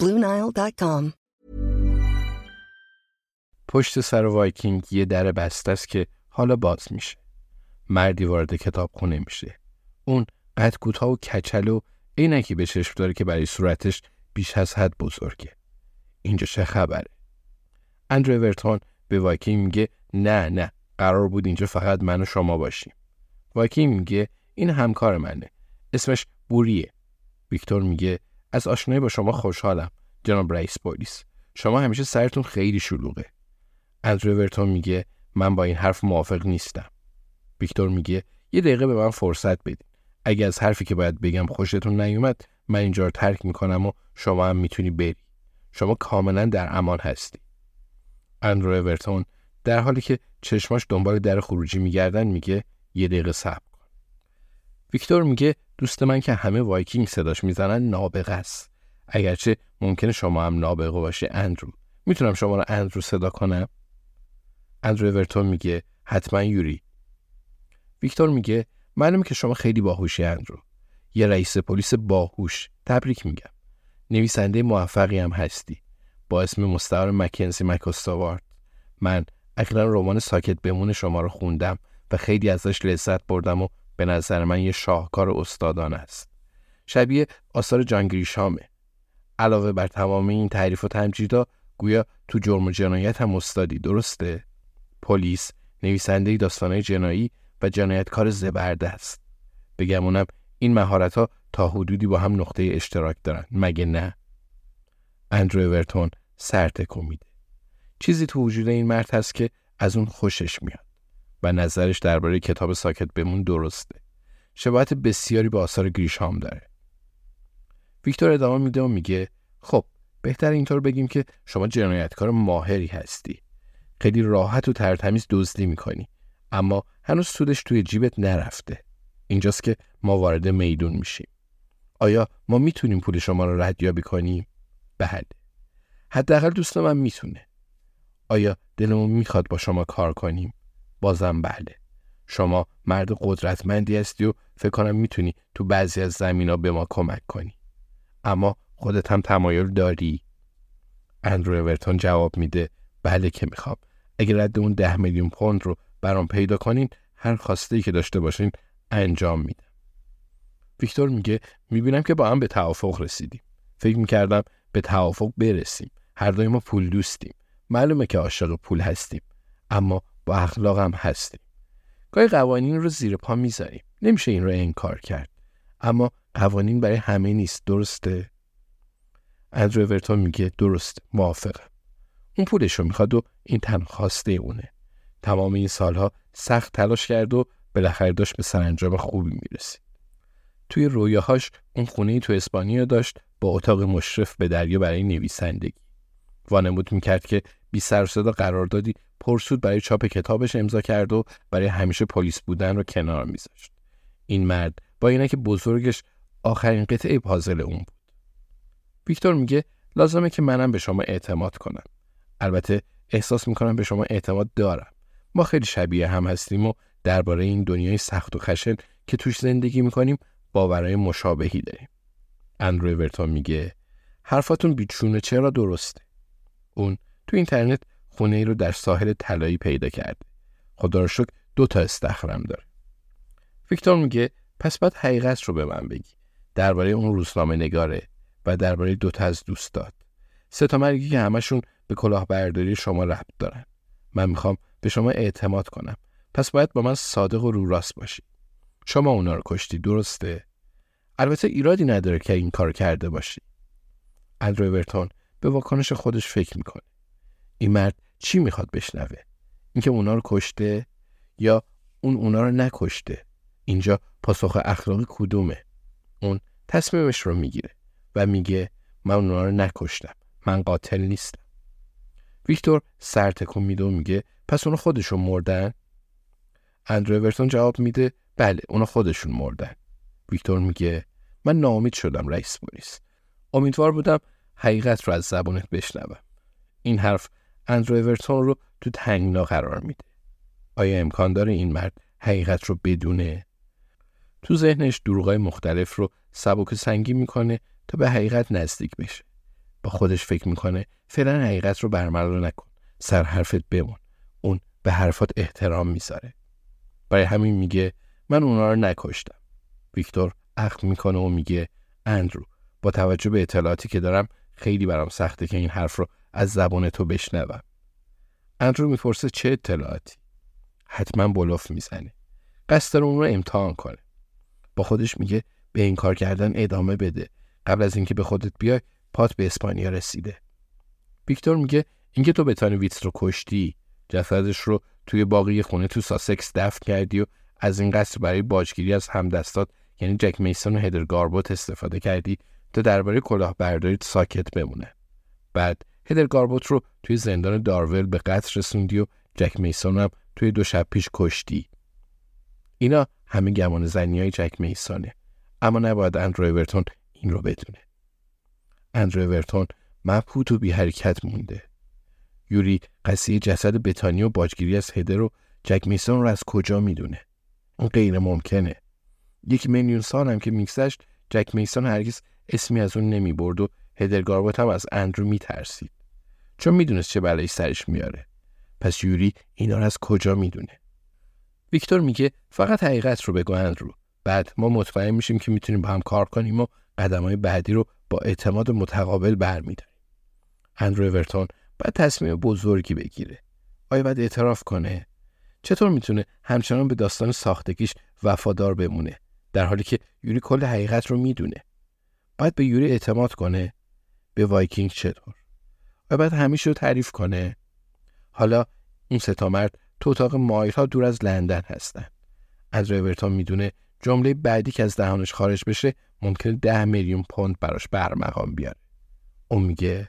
Bluenile.com. پشت سر وایکینگ یه در بسته است که حالا باز میشه. مردی وارد کتابخونه میشه. اون قد کوتاه و کچل و عینکی به چشم داره که برای صورتش بیش از حد بزرگه. اینجا چه خبره؟ اندرو ورتون به وایکینگ میگه نه نه قرار بود اینجا فقط من و شما باشیم. وایکینگ میگه این همکار منه. اسمش یوریه. ویکتور میگه از آشنایی با شما خوشحالم جناب رئیس پلیس. شما همیشه سرتون خیلی شلوغه. اندرو ورتون میگه من با این حرف موافق نیستم. ویکتور میگه یه دقیقه به من فرصت بدید. اگه از حرفی که باید بگم خوشتون نیومد من اینجا رو ترک می‌کنم و شما هم می‌تونی بری. شما کاملا در امان هستی. اندرو ورتون در حالی که چشماش دنبال در خروجی میگردن میگه یه دقیقه صبر کن. ویکتور میگه دوست من که همه وایکینگ صداش می‌زنن نابغه است. اگرچه ممکنه شما هم نابغه باشه اندرو. می‌تونم شما رو اندرو صدا کنم؟ اندرو ورتون میگه حتما یوری. ویکتور میگه معلومه که شما خیلی باهوشی اندرو. یه رئیس پلیس باهوش. تبریک میگم. نویسنده موفقی هم هستی. با اسم مستعار مکنزی مکستاوارد. من اخیرا رمان ساکت بمون شما رو خوندم و خیلی ازش لذت بردم و به نظر من یه شاهکار استادانه است. شبیه آثار جان گریشامه. علاوه بر تمام این تعریف و تمجیدا گویا تو جرم و جنایت هم استادی درسته؟ پلیس، نویسنده داستانهای جنایی و جنایتکار زبرده است. بگمونم این مهارت ها تا حدودی با هم نقطه اشتراک دارن مگه نه؟ اندرو ورتون سر تکون میده. چیزی تو وجود این مرد هست که از اون خوشش میاد و نظرش درباره کتاب ساکت بمون درسته. شباهت بسیاری به آثار گریشام داره. ویکتور ادامه میده و میگه خب بهتر اینطور بگیم که شما جنایتکار ماهری هستی. خیلی راحت و ترتمیز دزدی می‌کنی اما هنوز سودش توی جیبت نرفته. اینجاست که ما وارد میدون میشیم. آیا ما می‌تونیم پول شما رو ردیابی کنیم؟ بله. حداقل دوست من می‌تونه. آیا دلمون می‌خواد با شما کار کنیم؟ بازم بله. شما مرد قدرتمندی هستی و فکر کنم می‌تونی تو بعضی از زمینا به ما کمک کنی. اما خودت هم تمایل داری؟ اندرو اورتون جواب میده بله که می‌خوام. اگر رد اون ده میلیون پوند رو برام پیدا کنین هر خواسته که داشته باشین انجام میدم. ویکتور میگه می‌بینم که با هم به توافق رسیدیم. فکر می‌کردم به توافق برسیم. هر دوی ما پول دوستیم. معلومه که عاشق پول هستیم. اما اخلاق هم هستیم. گاهی قوانین رو زیر پا می‌ذاریم. نمیشه این رو انکار کرد. اما قوانین برای همه نیست. درسته؟ اندرو ورتون میگه درست. موافقم. اون پولش رو می‌خواد و این تنخواسته اونه. تمام این سالها سخت تلاش کرد و بالاخره داشت به سرانجام خوبی می‌رسید. توی رویاهاش اون خونه تو اسپانیا داشت با اتاق مشرف به دریا برای نویسندگی. وانمود می‌کرد که بی سر صدا قراردادی پرسود برای چاپ کتابش امضا کرد و برای همیشه پلیس بودن رو کنار میذاشت. این مرد با اینه که بزرگش آخرین قطعه پازل اون بود. ویکتور میگه لازمه که منم به شما اعتماد کنم. البته احساس می‌کنم به شما اعتماد دارم. ما خیلی شبیه هم هستیم و درباره این دنیای سخت و خشن که توش زندگی می‌کنیم باورهای مشابهی داریم. اندرو ورتون میگه حرفاتون بیچونه چرا درسته؟ اون تو اینترنت خونه ای رو در ساحل طلایی پیدا کرده. خدا رو شکر دو تا استخرم داره. ویکتور میگه پس بعد حقیقت رو به من بگی. درباره اون روزنامه نگاره و درباره دوتا از دوستات. سه تا مرگی که همشون به کلاهبرداری شما ربط دارن. من می‌خوام به شما اعتماد کنم. پس باید با من صادق و رو راست باشی. شما اونا رو کشتی درسته؟ البته ایرادی نداره که این کار کرده باشی. اندرو ورتون به واکنش خودش فکر می‌کنه. این مرد چی می‌خواد بشنوه؟ اینکه اونا رو کشته یا اون اونا رو نکشته؟ اینجا پاسخ اخلاقی کدومه؟ اون تصمیمش رو می‌گیره و میگه من اونا رو نکشتم. من قاتل نیستم. ویکتور سر تکون میده و میگه پس اونا خودشون مردن؟ اندرو ورتون جواب میده بله اونا خودشون مردن. ویکتور میگه من ناامید شدم رئیس پلیس. امیدوار بودم حقیقت رو از زبانت بشنوم. این حرف اندرو اورتون رو تو تنگنا قرار میده. آیا امکان داره این مرد حقیقت رو بدونه؟ تو ذهنش دروغای مختلف رو سبک سنگی می‌کنه تا به حقیقت نزدیک بشه. با خودش فکر می‌کنه فعلا حقیقت رو برملا نکن. سر حرفت بمون. اون به حرفات احترام می‌ذاره. برای همین میگه من اونا رو نکشتم. ویکتور عقل می‌کنه و میگه اندرو با توجه به اطلاعاتی که دارم خیلی برام سخته که این حرف رو از زبان تو بشنوم. اندرو می‌پرسه چه اطلاعاتی؟ حتما بلوف می‌زنه. قصد اون رو امتحان کنه. با خودش میگه به این کار کردن ادامه بده. قبل از اینکه به خودت بیای پات به اسپانیا رسیده. ویکتور میگه اینکه تو بتانی ویتس رو کشتی جسدش رو توی باقی خونه تو ساسکس دفن کردی و از این قصر برای باجگیری از همدستات یعنی جک میسون و هدر گاربوت استفاده کردی تا درباره کلاهبرداری ساکت بمونه. بعد هدر گاربوت رو توی زندان دارول به قتل رسوندی و جک میسون هم توی دو شب پیش کشتی. اینا همه گمان زنی های جک میسانه. اما نباید اندرو اورتون این رو بدونه. اندرو اورتون مبهوت و بی حرکت مونده. یوری قصیه جسد بتانی و باجگیری از هدر رو جک میسون رو از کجا می‌دونه؟ اون غیر ممکنه. یک میلیون سال هم که میگذشت جک میسون هرگز اسمی از اون نمی برد و هدرگاربوت هم از اندرو می ترسید. چون می‌دونست چه بلایی سرش میاره. پس یوری اینا رو از کجا می‌دونه؟ ویکتور میگه فقط حقیقت رو بگو اندرو. بعد ما مطمئن میشیم که می‌تونیم با هم کار کنیم و قدم های بعدی رو با اعتماد متقابل برمیداریم. اندرو اورتون باید تصمیم بزرگی بگیره. آیا باید اعتراف کنه؟ چطور می‌تونه همچنان به داستان ساختگیش وفادار بمونه در حالی که یوری کل حقیقت رو می‌دونه؟ باید به یوری اعتماد کنه به وایکینگ چطور؟ و بعد همیشه رو تعریف کنه. حالا اون سه تا مرد تو اتاق مایل‌ها دور از لندن هستن. اندرو اورتون می‌دونه جمله بعدی که از دهانش خارج بشه ممکنه ده میلیون پوند براش برمقام بیاره. اون میگه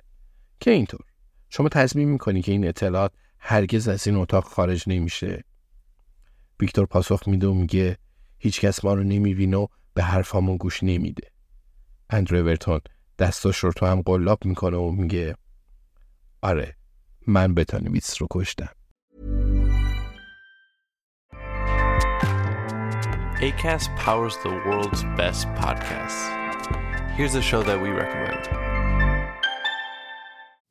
که اینطور. شما تصمیم می‌کنی که این اطلاعات هرگز از این اتاق خارج نمیشه. ویکتور پاسخ میده و میگه هیچکس ما رو نمی‌بینه و به حرفامون گوش نمیده. اندرو ورتون دستاش رو تو هم قلاب می‌کنه و میگه آره من بتانی ویتس رو کشتم ACAST powers the world's best podcasts. Here's a show that we recommend.